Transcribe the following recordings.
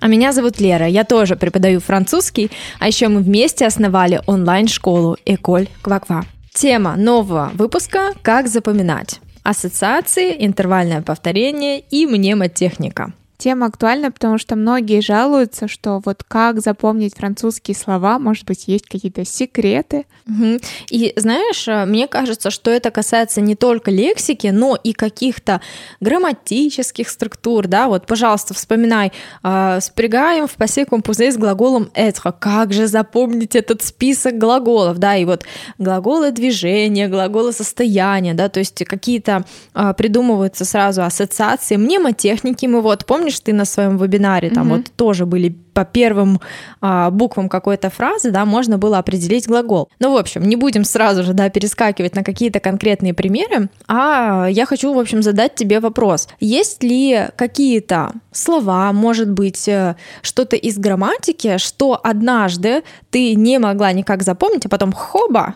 А меня зовут Лера, я тоже преподаю французский, а еще мы вместе основали онлайн-школу Эколь Кваква. Тема нового выпуска «Как запоминать». Ассоциации, интервальное повторение и мнемотехника. Тема актуальна, потому что многие жалуются, что вот как запомнить французские слова, может быть, есть какие-то секреты. И знаешь, э, мне кажется, что это касается не только лексики, но и каких-то грамматических структур, да, вот, пожалуйста, вспоминай, э, спрягаем в пасе компузе с глаголом être, как же запомнить этот список глаголов, да, и вот глаголы движения, глаголы состояния, да, то есть какие-то э, придумываются сразу ассоциации, мнемотехники мы вот, помнишь, помнишь, ты на своем вебинаре, там угу. вот тоже были по первым а, буквам какой-то фразы, да, можно было определить глагол. Ну, в общем, не будем сразу же, да, перескакивать на какие-то конкретные примеры, а я хочу, в общем, задать тебе вопрос. Есть ли какие-то слова, может быть, э, что-то из грамматики, что однажды ты не могла никак запомнить, а потом хоба,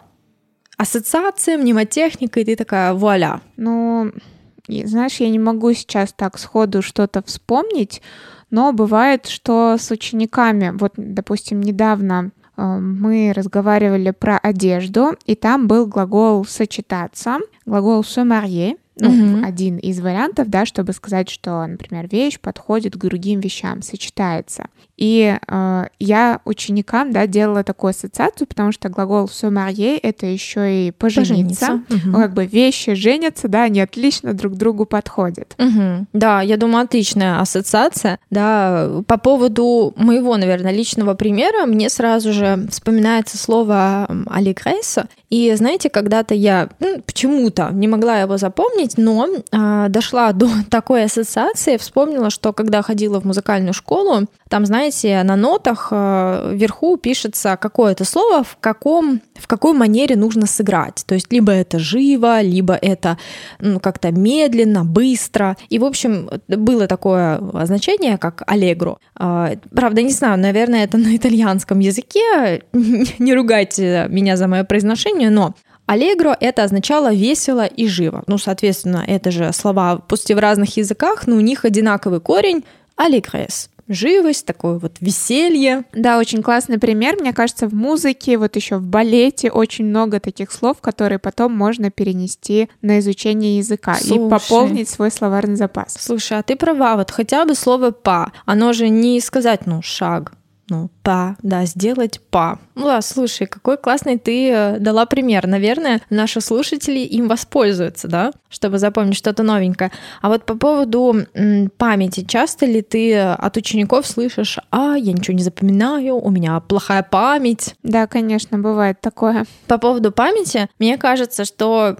ассоциация, мнемотехника, и ты такая, вуаля. Ну, знаешь, я не могу сейчас так сходу что-то вспомнить, но бывает, что с учениками, вот, допустим, недавно э, мы разговаривали про одежду, и там был глагол сочетаться, глагол se marier, ну, угу. один из вариантов, да, чтобы сказать, что, например, вещь подходит к другим вещам, сочетается. И э, я ученикам, да, делала такую ассоциацию, потому что глагол se marier — это еще и пожениться. пожениться. Угу. Как бы вещи женятся, да, они отлично друг другу подходят. Угу. Да, я думаю, отличная ассоциация. Да, по поводу моего, наверное, личного примера, мне сразу же вспоминается слово алигресса. И знаете, когда-то я ну, почему-то не могла его запомнить, но э, дошла до такой ассоциации, вспомнила, что когда ходила в музыкальную школу, там, знаете, на нотах э, вверху пишется какое-то слово, в, каком, в какой манере нужно сыграть. То есть либо это живо, либо это ну, как-то медленно, быстро. И, в общем, было такое значение, как аллегро. Э, правда, не знаю, наверное, это на итальянском языке. Не ругайте меня за мое произношение, но Аллегро это означало весело и живо. Ну, соответственно, это же слова, пусть и в разных языках, но у них одинаковый корень аллегрес живость, такое вот веселье. Да, очень классный пример. Мне кажется, в музыке, вот еще в балете очень много таких слов, которые потом можно перенести на изучение языка Слушай, и пополнить свой словарный запас. Слушай, а ты права, вот хотя бы слово «па», оно же не сказать, ну, шаг, ну, па, да, сделать па. Ну да, слушай, какой классный ты э, дала пример. Наверное, наши слушатели им воспользуются, да, чтобы запомнить что-то новенькое. А вот по поводу памяти, часто ли ты от учеников слышишь, а, я ничего не запоминаю, у меня плохая память? Да, конечно, бывает такое. По поводу памяти, мне кажется, что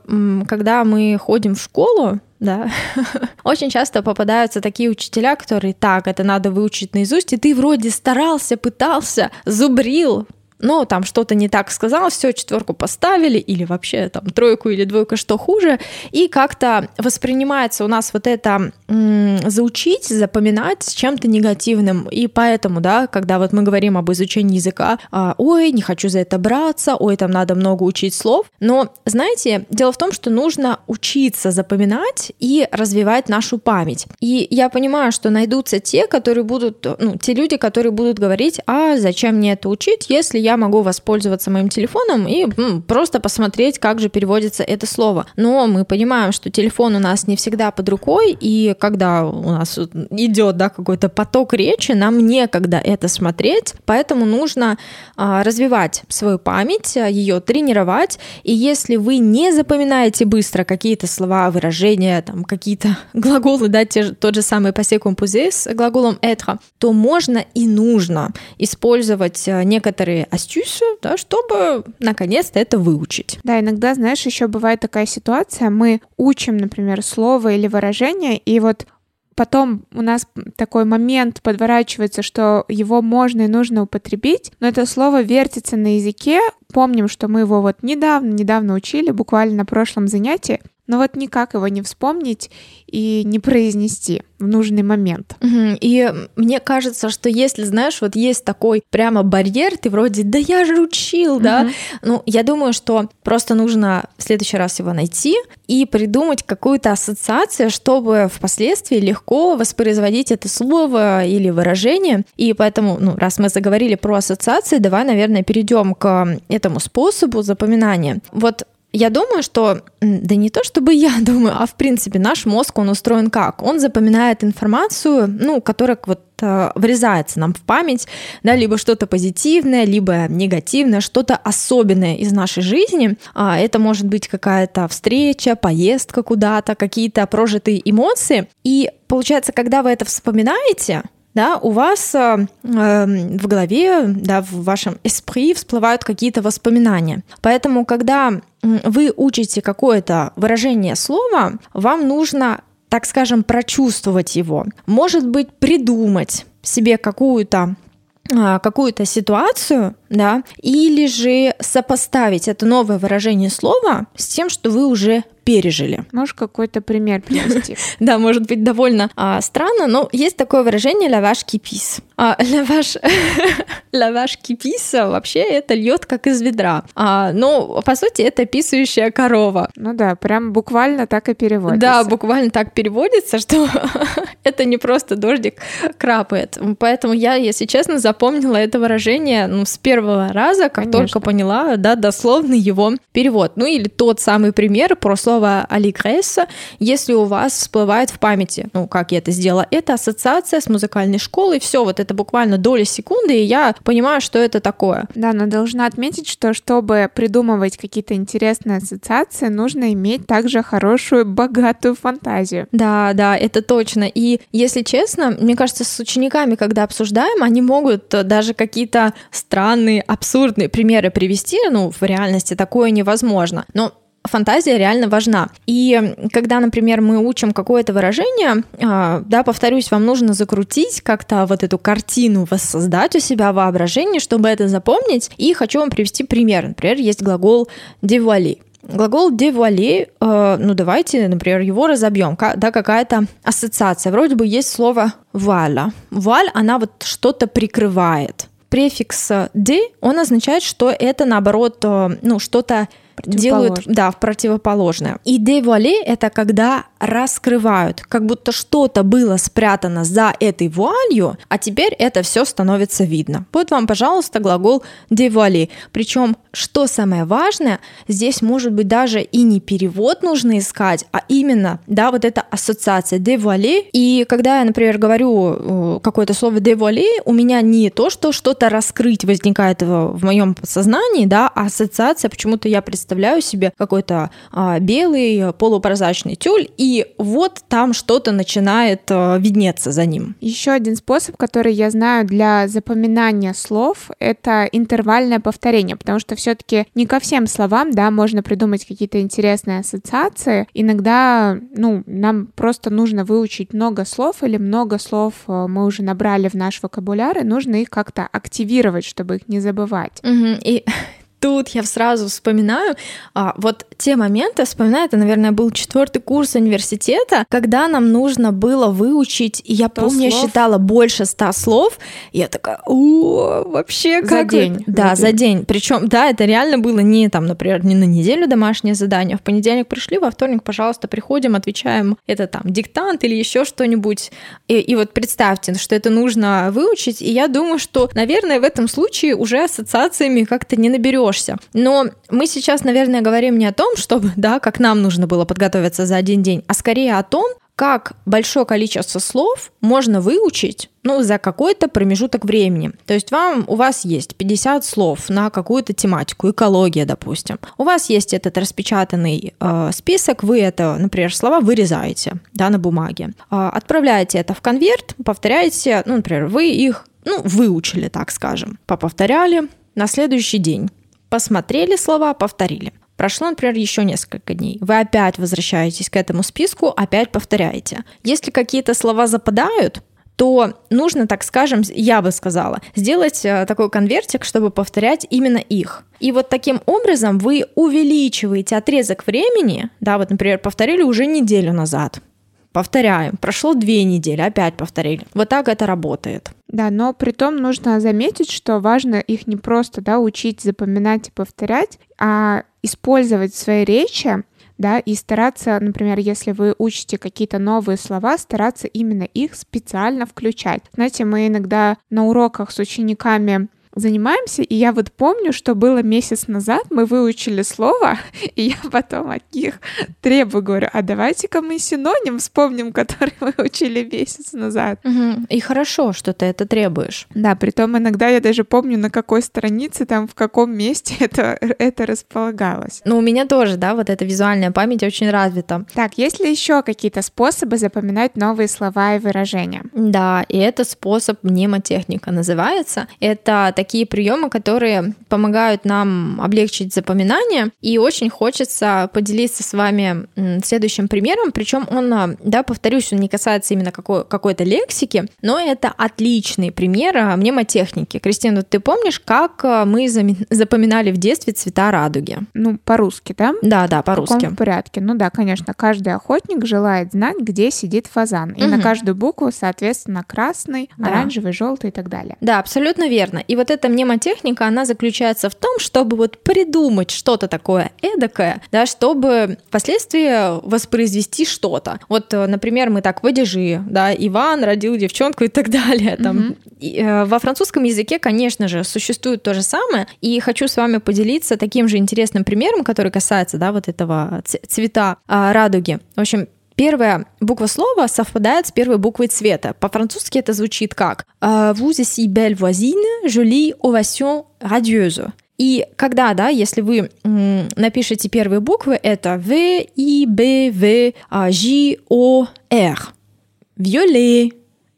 когда мы ходим в школу, да. Очень часто попадаются такие учителя, которые так, это надо выучить наизусть, и ты вроде старался, пытался, зубрил, но там что-то не так сказал, все, четверку поставили, или вообще там тройку или двойку, что хуже, и как-то воспринимается у нас вот это м- заучить, запоминать с чем-то негативным, и поэтому, да, когда вот мы говорим об изучении языка, а, ой, не хочу за это браться, ой, там надо много учить слов, но, знаете, дело в том, что нужно учиться запоминать и развивать нашу память, и я понимаю, что найдутся те, которые будут, ну, те люди, которые будут говорить, а зачем мне это учить, если я я могу воспользоваться моим телефоном и м, просто посмотреть, как же переводится это слово. Но мы понимаем, что телефон у нас не всегда под рукой, и когда у нас идет да, какой-то поток речи, нам некогда это смотреть, поэтому нужно а, развивать свою память, ее тренировать, и если вы не запоминаете быстро какие-то слова, выражения, там какие-то глаголы, да, те, тот же самый passé composé с глаголом être, то можно и нужно использовать а, некоторые астюсю, да, чтобы наконец-то это выучить. Да, иногда, знаешь, еще бывает такая ситуация, мы учим, например, слово или выражение, и вот потом у нас такой момент подворачивается, что его можно и нужно употребить, но это слово вертится на языке. Помним, что мы его вот недавно, недавно учили, буквально на прошлом занятии, но вот никак его не вспомнить и не произнести в нужный момент. И мне кажется, что если, знаешь, вот есть такой прямо барьер, ты вроде, да я же учил, да, ну, я думаю, что просто нужно в следующий раз его найти и придумать какую-то ассоциацию, чтобы впоследствии легко воспроизводить это слово или выражение. И поэтому, ну, раз мы заговорили про ассоциации, давай, наверное, перейдем к этому способу запоминания. Вот я думаю, что, да не то чтобы я думаю, а в принципе наш мозг, он устроен как? Он запоминает информацию, ну, которая вот э, врезается нам в память, да, либо что-то позитивное, либо негативное, что-то особенное из нашей жизни. А, это может быть какая-то встреча, поездка куда-то, какие-то прожитые эмоции. И получается, когда вы это вспоминаете, да, у вас э, эм, в голове, да, в вашем эспри всплывают какие-то воспоминания. Поэтому, когда вы учите какое-то выражение слова, вам нужно, так скажем, прочувствовать его. Может быть, придумать себе какую-то а, какую-то ситуацию, да, или же сопоставить это новое выражение слова с тем, что вы уже пережили. Можешь какой-то пример привести? да, может быть довольно а, странно, но есть такое выражение «лаваш кипис». А, лаваш, лаваш кипис вообще это льет как из ведра. А, но по сути это писающая корова. Ну да, прям буквально так и переводится. Да, буквально так переводится, что это не просто дождик крапает. Поэтому я, если честно, запомнила это выражение ну, с первого раза, как Конечно. только поняла, да, дословный его перевод. Ну или тот самый пример про слово «алигресса», если у вас всплывает в памяти, ну, как я это сделала, это ассоциация с музыкальной школой, все, вот это буквально доля секунды, и я понимаю, что это такое. Да, но должна отметить, что чтобы придумывать какие-то интересные ассоциации, нужно иметь также хорошую, богатую фантазию. Да, да, это точно. И если честно, мне кажется, с учениками, когда обсуждаем, они могут даже какие-то странные, абсурдные примеры привести, ну, в реальности такое невозможно. Но фантазия реально важна. И когда, например, мы учим какое-то выражение, а, да, повторюсь, вам нужно закрутить как-то вот эту картину, воссоздать у себя воображение, чтобы это запомнить. И хочу вам привести пример. Например, есть глагол «девуали». Глагол «девуали», э, ну давайте, например, его разобьем, да, какая-то ассоциация. Вроде бы есть слово «вуаля». «Вуаль», она вот что-то прикрывает. Префикс «де», он означает, что это, наоборот, э, ну, что-то делают, да, в противоположное. И девуале — это когда раскрывают, как будто что-то было спрятано за этой вуалью, а теперь это все становится видно. Вот вам, пожалуйста, глагол девуале. Причем, что самое важное, здесь может быть даже и не перевод нужно искать, а именно, да, вот эта ассоциация девуале. И когда я, например, говорю э, какое-то слово девуале, у меня не то, что что-то раскрыть возникает в моем сознании, да, а ассоциация, почему-то я представляю себе какой-то а, белый полупрозрачный тюль и вот там что-то начинает э, виднеться за ним. Еще один способ, который я знаю для запоминания слов, это интервальное повторение, потому что все-таки не ко всем словам, да, можно придумать какие-то интересные ассоциации. Иногда, ну, нам просто нужно выучить много слов или много слов э, мы уже набрали в наш вокабуляр, и нужно их как-то активировать, чтобы их не забывать. Угу. И тут я сразу вспоминаю а, вот те моменты, вспоминаю, это, наверное, был четвертый курс университета, когда нам нужно было выучить, и я помню, слов? я считала больше ста слов, я такая, о, вообще как... За день. Да, за день. день. Причем, да, это реально было не там, например, не на неделю домашнее задание, в понедельник пришли, во вторник, пожалуйста, приходим, отвечаем, это там диктант или еще что-нибудь. И, и вот представьте, что это нужно выучить, и я думаю, что, наверное, в этом случае уже ассоциациями как-то не наберешь вернешься. Но мы сейчас, наверное, говорим не о том, чтобы, да, как нам нужно было подготовиться за один день, а скорее о том, как большое количество слов можно выучить ну, за какой-то промежуток времени. То есть вам, у вас есть 50 слов на какую-то тематику, экология, допустим. У вас есть этот распечатанный э, список, вы это, например, слова вырезаете да, на бумаге, э, отправляете это в конверт, повторяете, ну, например, вы их ну, выучили, так скажем, поповторяли на следующий день посмотрели слова, повторили. Прошло, например, еще несколько дней. Вы опять возвращаетесь к этому списку, опять повторяете. Если какие-то слова западают, то нужно, так скажем, я бы сказала, сделать э, такой конвертик, чтобы повторять именно их. И вот таким образом вы увеличиваете отрезок времени, да, вот, например, повторили уже неделю назад, повторяем, прошло две недели, опять повторили. Вот так это работает. Да, но при том нужно заметить, что важно их не просто да, учить, запоминать и повторять, а использовать в своей речи да, и стараться, например, если вы учите какие-то новые слова, стараться именно их специально включать. Знаете, мы иногда на уроках с учениками занимаемся, и я вот помню, что было месяц назад, мы выучили слово, и я потом от них требую, говорю, а давайте-ка мы синоним вспомним, который мы учили месяц назад. Угу. И хорошо, что ты это требуешь. Да, при том иногда я даже помню, на какой странице, там, в каком месте это, это располагалось. Ну, у меня тоже, да, вот эта визуальная память очень развита. Так, есть ли еще какие-то способы запоминать новые слова и выражения? Да, и это способ мнемотехника называется. Это такие приемы, которые помогают нам облегчить запоминание. И очень хочется поделиться с вами следующим примером. Причем он, а, да, повторюсь, он не касается именно какой- какой-то лексики, но это отличный пример а, мнемотехники. Кристина, ты помнишь, как а, мы запоминали в детстве цвета радуги? Ну, по-русски, да? Да, да, по-русски. В каком порядке? Ну да, конечно, каждый охотник желает знать, где сидит фазан. И угу. на каждую букву, соответственно, красный, да. оранжевый, желтый и так далее. Да, абсолютно верно. И вот эта мнемотехника, она заключается в том, чтобы вот придумать что-то такое эдакое, да, чтобы впоследствии воспроизвести что-то. Вот, э, например, мы так выдержи, да, Иван родил девчонку и так далее. Там. Mm-hmm. И, э, во французском языке, конечно же, существует то же самое, и хочу с вами поделиться таким же интересным примером, который касается, да, вот этого цвета э, радуги. В общем, Первая буква слова совпадает с первой буквой цвета. По-французски это звучит как «Vous ici belle voisine, jolie ovation radieuse». И когда, да, если вы м, напишете первые буквы, это В, И, Б, В, Ж, О, Р. Violet,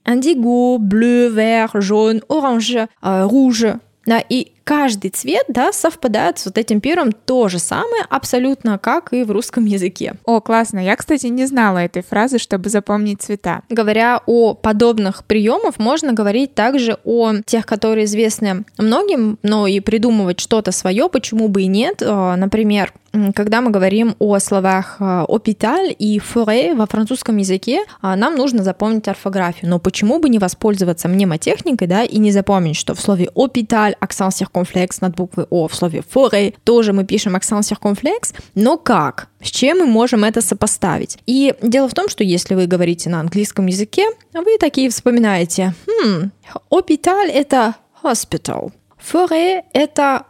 indigo, bleu, vert, jaune, orange, rouge. Да, и каждый цвет, да, совпадает с вот этим первым то же самое абсолютно, как и в русском языке. О, классно. Я, кстати, не знала этой фразы, чтобы запомнить цвета. Говоря о подобных приемах, можно говорить также о тех, которые известны многим, но и придумывать что-то свое, почему бы и нет. А, например, когда мы говорим о словах «опиталь» а, и «форе» во французском языке, а, нам нужно запомнить орфографию. Но почему бы не воспользоваться мнемотехникой, да, и не запомнить, что в слове «опиталь» акцент циркумфлекс над буквой О, в слове «форе» тоже мы пишем акцент циркумфлекс, но как? С чем мы можем это сопоставить? И дело в том, что если вы говорите на английском языке, вы такие вспоминаете, хм, «опиталь» — это «hospital», «форе» — это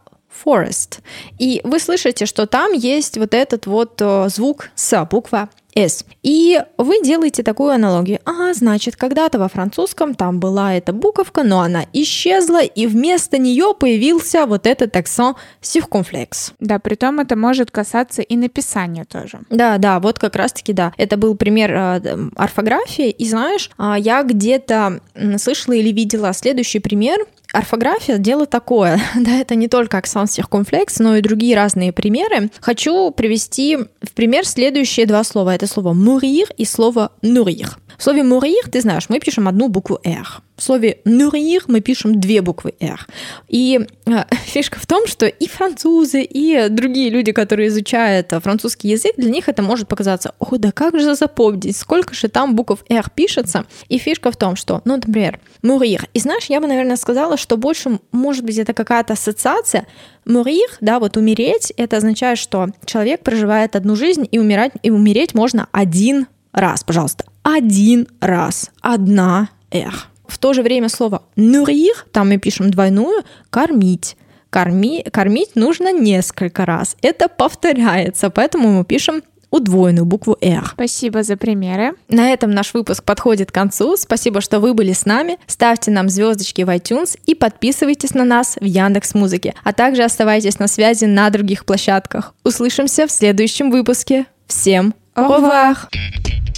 forest. И вы слышите, что там есть вот этот вот э, звук с, буква S. И вы делаете такую аналогию. А, значит, когда-то во французском там была эта буковка, но она исчезла, и вместо нее появился вот этот акцент circumflex. Да, при том это может касаться и написания тоже. Да, да, вот как раз-таки, да. Это был пример э, орфографии, и знаешь, э, я где-то слышала или видела следующий пример, орфография дело такое, да, это не только акцент циркумфлекс, но и другие разные примеры. Хочу привести в пример следующие два слова. Это слово mourir и слово nourrir. В слове mourir, ты знаешь, мы пишем одну букву R. В слове nourrir мы пишем две буквы R. И э, фишка в том, что и французы, и другие люди, которые изучают французский язык, для них это может показаться, о, да как же запомнить, сколько же там букв R пишется. И фишка в том, что, ну, например, mourir. И знаешь, я бы, наверное, сказала, что больше, может быть, это какая-то ассоциация. Mourir, да, вот умереть, это означает, что человек проживает одну жизнь, и умирать, и умереть можно один раз, пожалуйста, один раз, одна R. В то же время слово nourrir, там мы пишем двойную, кормить. Корми, кормить нужно несколько раз. Это повторяется, поэтому мы пишем удвоенную букву R. Спасибо за примеры. На этом наш выпуск подходит к концу. Спасибо, что вы были с нами. Ставьте нам звездочки в iTunes и подписывайтесь на нас в Яндекс Музыке, а также оставайтесь на связи на других площадках. Услышимся в следующем выпуске. Всем au revoir!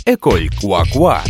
École Quoi Quoi